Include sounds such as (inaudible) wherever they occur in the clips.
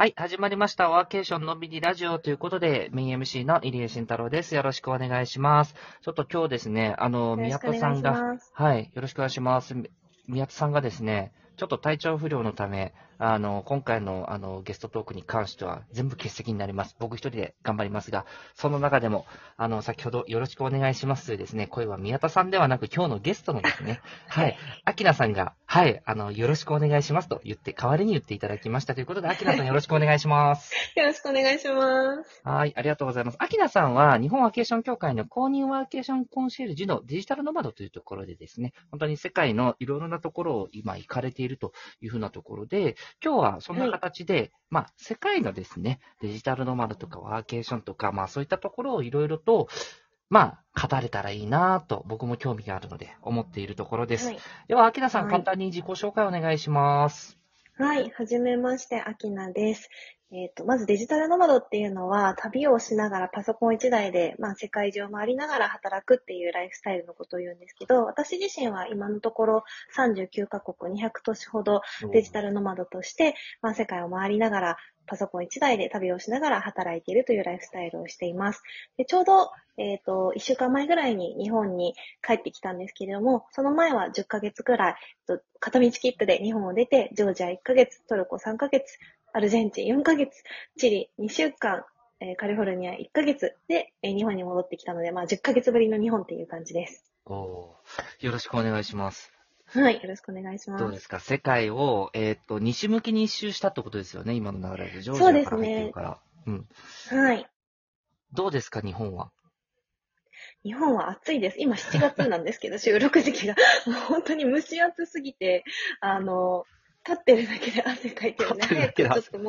はい、始まりました。ワーケーションのんびりラジオということで、メイン MC の入江慎太郎です。よろしくお願いします。ちょっと今日ですね、あの、宮田さんが。はい、よろしくお願いします。み宮田さんがですね、ちょっと体調不良のため、あの、今回のあのゲストトークに関しては全部欠席になります。僕一人で頑張りますが、その中でも、あの、先ほどよろしくお願いしますというですね、声は宮田さんではなく今日のゲストのですね、(laughs) はい、アキナさんが、はい、あの、よろしくお願いしますと言って、代わりに言っていただきましたということで、アキナさんよろしくお願いします。(laughs) よろしくお願いします。はい、ありがとうございます。アキナさんは、日本ワーケーション協会の公認ワーケーションコンシェルジュのデジタルノマドというところでですね、本当に世界のいろいろなところを今行かれているというふうなところで、今日はそんな形で、まあ、世界のですね、デジタルノマドとかワーケーションとか、まあ、そういったところをいろいろと、まあ、語れたらいいなと、僕も興味があるので、思っているところです。はい。では、アキナさん、はい簡単に自己紹介お願いします。はい。はじめまして、アキナです。えっ、と、まずデジタルノマドっていうのは、旅をしながらパソコン一台で、まあ、世界中を回りながら働くっていうライフスタイルのことを言うんですけど、私自身は今のところ39カ国200都市ほどデジタルノマドとして、まあ、世界を回りながら、パソコン一台で旅をしながら働いているというライフスタイルをしています。でちょうど、えっ、と、1週間前ぐらいに日本に帰ってきたんですけれども、その前は10ヶ月くらい、片道切符で日本を出て、ジョージア1ヶ月、トルコ3ヶ月、アルゼンチン4ヶ月、チリ2週間、えカリフォルニア1ヶ月で、え日本に戻ってきたので、まあ10ヶ月ぶりの日本っていう感じです。およろしくお願いします。はい、よろしくお願いします。どうですか？世界を、えーっと、西向きに一周したってことですよね？今の流れで。ジョージそうですねアから入ってるから。うん。はい。どうですか？日本は。日本は暑いです。今7月なんですけど、収録時期が。もう本当に蒸し暑すぎて、あの、立ってるだけで汗かいてるね。早くちょっともう、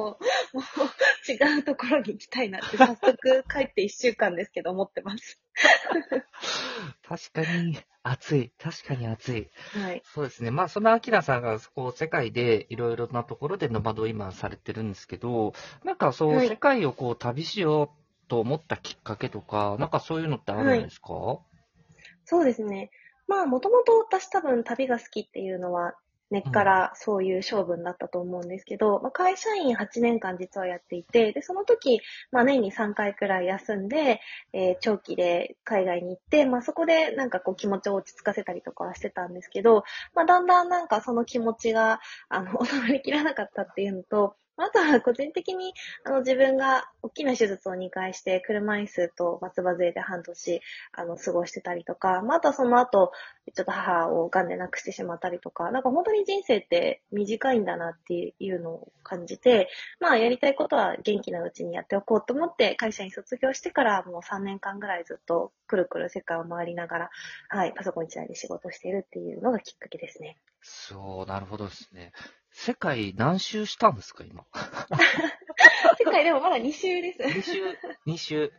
もう違うところに行きたいなって、早速帰って1週間ですけど思ってます。(laughs) 確かに暑い。確かに暑い。はい。そうですね。まあ、そのアキラさんが、こう、世界でいろいろなところでノマドを今されてるんですけど、なんかそう、はい世界をこう、旅しようと思ったきっかけとか、なんかそういうのってあるんですか、そうですね。まあ、もともと私多分旅が好きっていうのは、根っからそういう勝負になったと思うんですけど、まあ、会社員8年間実はやっていて、で、その時、まあ、年に3回くらい休んで、えー長期で海外に行って、まあ、そこでなんかこう気持ちを落ち着かせたりとかはしてたんですけど、まあ、だんだんなんかその気持ちが、あの、(laughs) 収まりきらなかったっていうのと、あとは個人的に、あの、自分が大きな手術を2回して、車椅子と松葉杖で半年、あの、過ごしてたりとか、まあ、あとはその後、ちょっと母を癌で亡くしてしまったりとか、なんか本当に人生って短いんだなっていうのを感じて、まあ、やりたいことは元気なうちにやっておこうと思って、会社に卒業してからもう3年間ぐらいずっとくるくる世界を回りながら、はい、パソコン一台で仕事しているっていうのがきっかけですね。そう、なるほどですね。世界何周したんですか今？(laughs) 世界でもまだ2週です。2周、2周。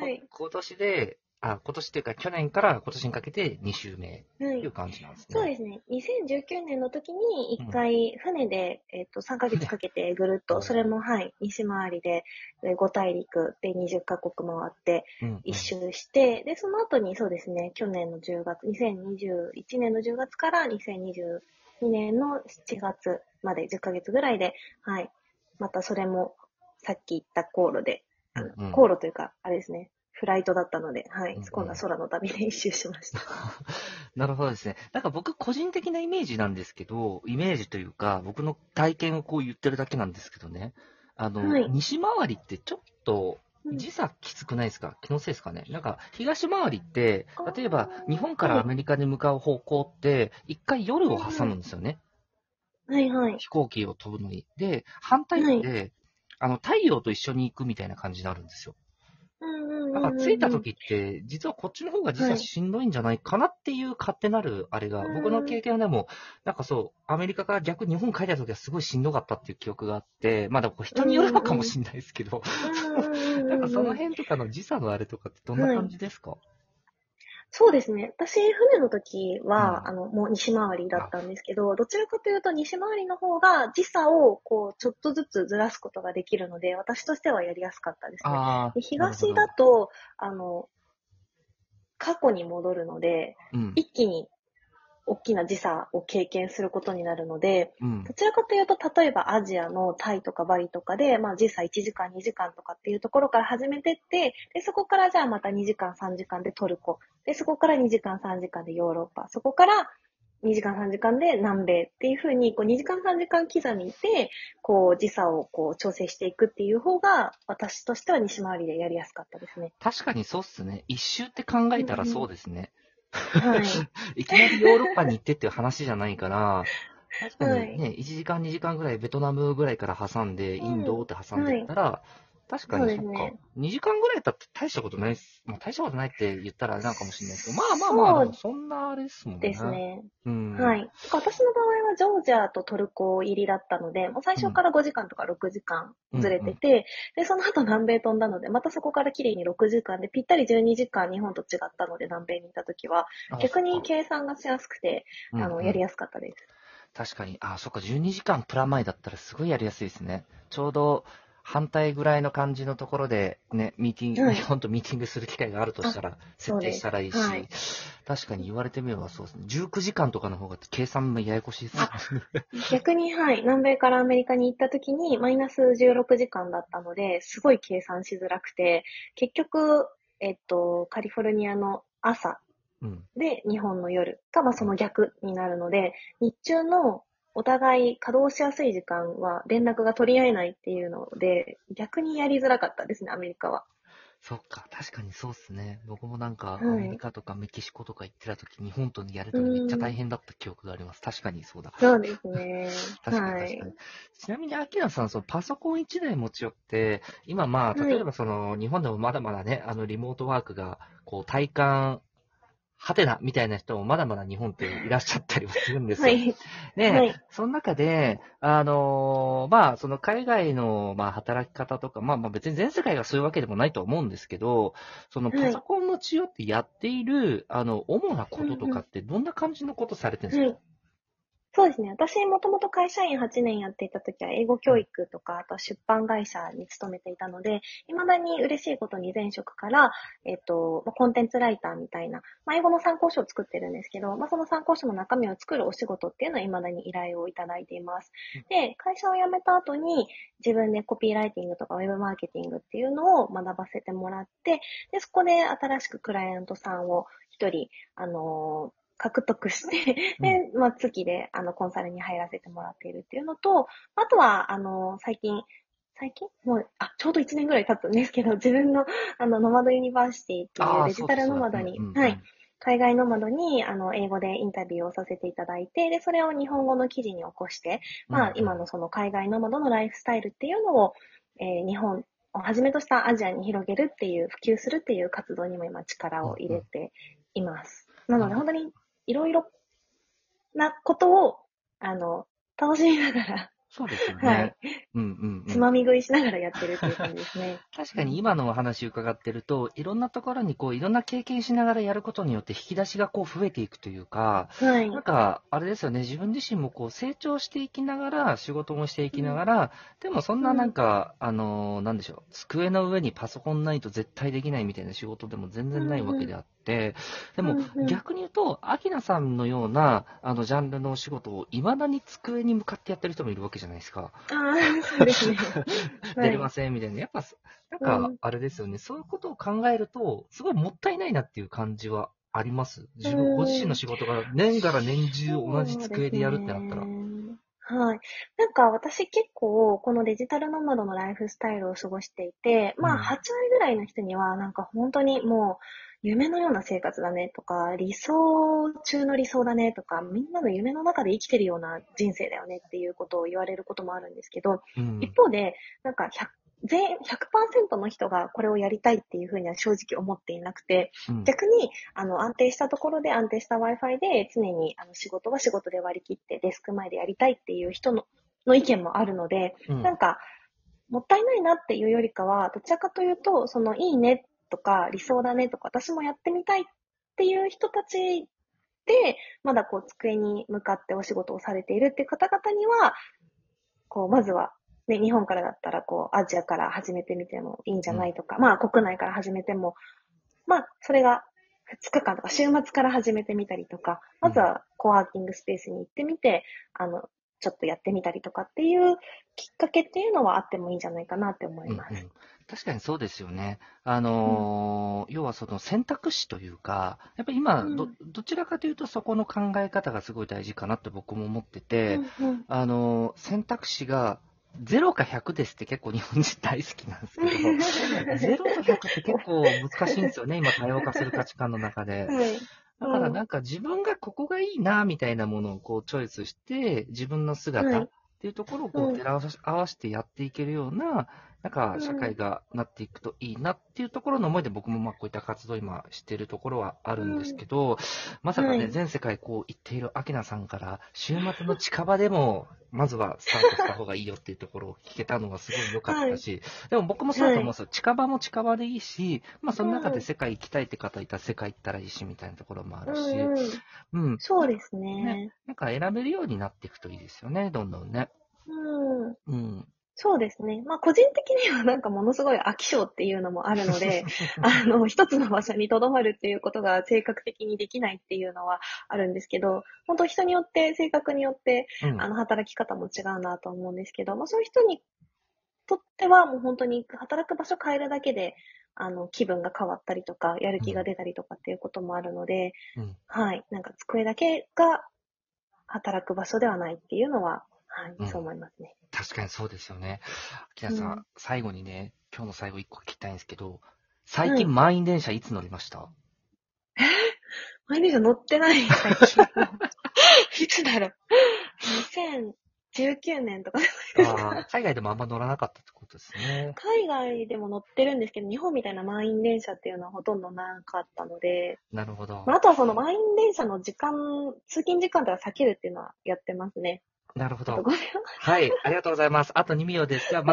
はい。今年で、あ、今年っていうか去年から今年にかけて2周目はいという感じなんですね。そうですね。2019年の時に一回船で、えっと3ヶ月かけてぐるっうんと、それもはい、西回りでえー5大陸で20カ国回ってうんうん一周して、で、その後にそうですね、去年の10月、2021年の10月から2022年の7月まで10ヶ月ぐらいで、はい、またそれもさっき言った航路で、あのうんうん。航路というか、あれですね、フライトだったので、はい。うんうん、今度は空の旅で一周しました。(laughs) なるほどですね。なんか僕個人的なイメージなんですけど、イメージというか、僕の体験をこう言ってるだけなんですけどね。あの、はい。西回りってちょっとうん。時差きつくないですか？気のせいですかね？なんか東回りって例えば日本からアメリカに向かう方向って、一回夜を挟むんですよね。はいはい。飛行機を飛ぶのに。で、反対って、あの、太陽と一緒に行くみたいな感じになるんですよ。うんうんうんうんなんか着いた時って、実はこっちの方が実はしんどいんじゃないかなっていう勝手なるあれが、うん僕の経験でも、なんかそう、アメリカから逆に日本帰った時はすごいしんどかったっていう記憶があって、まあ人によるのかもしれないですけど、なんかその辺とかの時差のあれとかってどんな感じですか、そうですね。私、船の時は、うんあの、もう西回りだったんですけど、どちらかというと西回りの方が時差を、こう、ちょっとずつずらすことができるので、私としてはやりやすかったですね。で東だと、あの、過去に戻るので、うん。一気に大きな時差を経験することになるので、うんど。ちらかというと、例えばアジアのタイとかバリとかで、まあ時差1時間、2時間とかっていうところから始めてって、で、そこからじゃあまた2時間、3時間でトルコ。で、そこから2時間、3時間でヨーロッパ。そこから2時間、3時間で南米っていうふうに、こう2時間、3時間刻みで、こう時差をこう調整していくっていう方が、私としては西回りでやりやすかったですね。確かにそうっすね。一周って考えたらそうですね。はい。(laughs) いきなりヨーロッパに行ってっていう話じゃないから、確 (laughs) かはいにね、1時間2時間ぐらいベトナムぐらいから挟んで、インドって挟んでいったら、確かにそっかですね。2時間ぐらいだったら大したことないっす。まあ大したことないって言ったらあれなのかもしれないですけど、まあまあまあ、そんなあれですもんね。です。ね。うん。はい。私の場合はジョージアとトルコ入りだったので、もう最初から5時間とか6時間ずれてて、で、その後南米飛んだので、またそこから綺麗に6時間で、ぴったり12時間日本と違ったので、南米にいた時は、あ逆に計算がしやすくて、うんあの、やりやすかったです。確かに、あ、そっか、12時間プラマイだったらすごいやりやすいですね。ちょうど反対ぐらいの感じのところで、ね、ミーティング、はい日本とミーティングする機会があるとしたら、設定したらいいし、そうで確かに言われてみればそうですね。19時間とかの方が計算もややこしいですね。逆に、はい、南米からアメリカに行った時に、マイナス16時間だったので、すごい計算しづらくて、結局、えっと、カリフォルニアの朝うん。で、日本の夜が、まあ、その逆になるので、日中のお互い稼働しやすい時間は連絡が取り合えないっていうので、逆にやりづらかったですね、アメリカは。そっか、確かにそうっすね。僕もなんか、はいアメリカとかメキシコとか行ってた時、日本とやるとめっちゃ大変だった記憶があります。確かにそうだ。そうですね。確かにはい確かに。。ちなみに、アキラさん、そのパソコン1台持ち寄って、今まあ、はい例えばその、日本でもまだまだね、あの、リモートワークが、こう、体感、はてな、みたいな人もまだまだ日本っていらっしゃったりはするんですよ。はい。ね、はいその中で、あのーまあ、その海外の、まあ、働き方とか、まあ、まあ、別に全世界がそういうわけでもないと思うんですけど、そのはいパソコン持ち寄ってやっている、あの、主なこととかってどんな感じのことされてるんですか、はい。そうですね。私、もともと会社員8年やっていた時は、英語教育とか、あとは出版会社に勤めていたので、未だに嬉しいことに前職から、えっと、まあコンテンツライターみたいな、まあ、英語の参考書を作ってるんですけど、まあ、その参考書の中身を作るお仕事っていうのは未だに依頼をいただいています。で、会社を辞めた後に、自分でコピーライティングとかウェブマーケティングっていうのを学ばせてもらって、で、そこで新しくクライアントさんを一人、あのー獲得して、で、まあ、月で、あの、コンサルに入らせてもらっているっていうのと、あとは、あの、最近、最近？もう、あ、ちょうど1年ぐらい経ったんですけど、(laughs) 自分の、あの、ノマドユニバーシティっていうデジタルノマドにはい、。海外ノマドに、あの、英語でインタビューをさせていただいて、で、それを日本語の記事に起こして、まあ、今のその海外ノマドのライフスタイルっていうのを、えー日本をはじめとしたアジアに広げるっていう、普及するっていう活動にも今力を入れています。なので、うん本当にいろいろなことを、あの、楽しみながら、そうですよね。はいうんうん、うん。つまみ食いしながらやってるっていう感じですね。確かに今のお話伺ってると、いろんなところにこう、いろんな経験しながらやることによって引き出しがこう増えていくというか、はい。なんか、あれですよね、自分自身もこう成長していきながら、仕事もしていきながら、でもそんななんか、あのーなんでしょう、机の上にパソコンないと絶対できないみたいな仕事でも全然ないわけであって、でもうんうん逆に言うと、アキナさんのような、あの、ジャンルのお仕事を未だに机に向かってやってる人もいるわけじゃないですか。ああ、そうですね。(laughs) 出れませんみたいな。やっぱ、なんかうん、あれですよね、そういうことを考えると、すごいもったいないなっていう感じはあります？自分、うんご自身の仕事が年がら年中同じ机でやるってなったら。はい。なんか私結構このデジタルノマドのライフスタイルを過ごしていて、まあうん8割ぐらいの人にはなんか本当にもう夢のような生活だねとか、理想中の理想だねとか、みんなの夢の中で生きてるような人生だよねっていうことを言われることもあるんですけど、うん。一方で、なんか100全100%の人がこれをやりたいっていうふうには正直思っていなくて、うん。逆に、あの、安定したところで安定した Wi-Fi で常にあの仕事は仕事で割り切ってデスク前でやりたいっていう人のの意見もあるので、うん。なんか、もったいないなっていうよりかは、どちらかというと、そのいいねとか理想だねとか私もやってみたいっていう人たちで、まだこう机に向かってお仕事をされているっていう方々には、こう、まずは、ね、日本からだったら、こう、アジアから始めてみてもいいんじゃないとか、まあ、国内から始めても、まあ、それが2日間とか週末から始めてみたりとか、まずはコワーキングスペースに行ってみて、あの、ちょっとやってみたりとかっていうきっかけっていうのはあってもいいんじゃないかなって思います。うんうん確かにそうですよね。あのー要はその選択肢というか、やっぱり今ど、うんどちらかというとそこの考え方がすごい大事かなって僕も思ってて、うんうんあのー選択肢が0か100ですって結構日本人大好きなんですけど、(laughs) 0と100って結構難しいんですよね、今多様化する価値観の中で。(laughs) はい。だからなんか自分がここがいいな、みたいなものをこうチョイスして、自分のは姿いっていうところをこううん。照ら合わせてやっていけるような、なんかうん。社会がなっていくといいなっていうところの思いで僕もまあこういった活動を今しているところはあるんですけど、まさかね、はい。全世界こう行っているアキナさんから、週末の近場でも、まずはスタートした方がいいよっていうところを聞けたのがすごい良かったし、でも僕もそうだと思うんですよ。近場も近場でいいし、まあその中で世界行きたいって方いたら世界行ったらいいしみたいなところもあるし、うん。そうですね。なんか選べるようになっていくといいですよね、どんどんね。うん。うん。そうですね。まあ、個人的にはなんかものすごい飽き性っていうのもあるので、(laughs) あの、一つの場所に留まるっていうことが性格的にできないっていうのはあるんですけど、本当人によって、性格によって、うんあの、働き方も違うなと思うんですけど、まあ、そういう人にとってはもう本当に働く場所変えるだけで、あの、気分が変わったりとか、やる気が出たりとかっていうこともあるので、うんはい。なんか机だけが働く場所ではないっていうのは、はい、うんそう思いますね。確かにそうですよね。きなさん、うん最後にね、今日の最後一個聞きたいんですけど、最近うん満員電車いつ乗りました、毎日乗ってない、最近。(laughs) いつだろう？2019年とか。ああ、海外でもあんま乗らなかったってことですね。海外でも乗ってるんですけど、日本みたいな満員電車っていうのはほとんどなかったので、なるほど。まあ、あとはその満員電車の時間、通勤時間とか避けるっていうのはやってますね。なるほど。はい、ありがとうございます。あと2秒です。じゃあ、また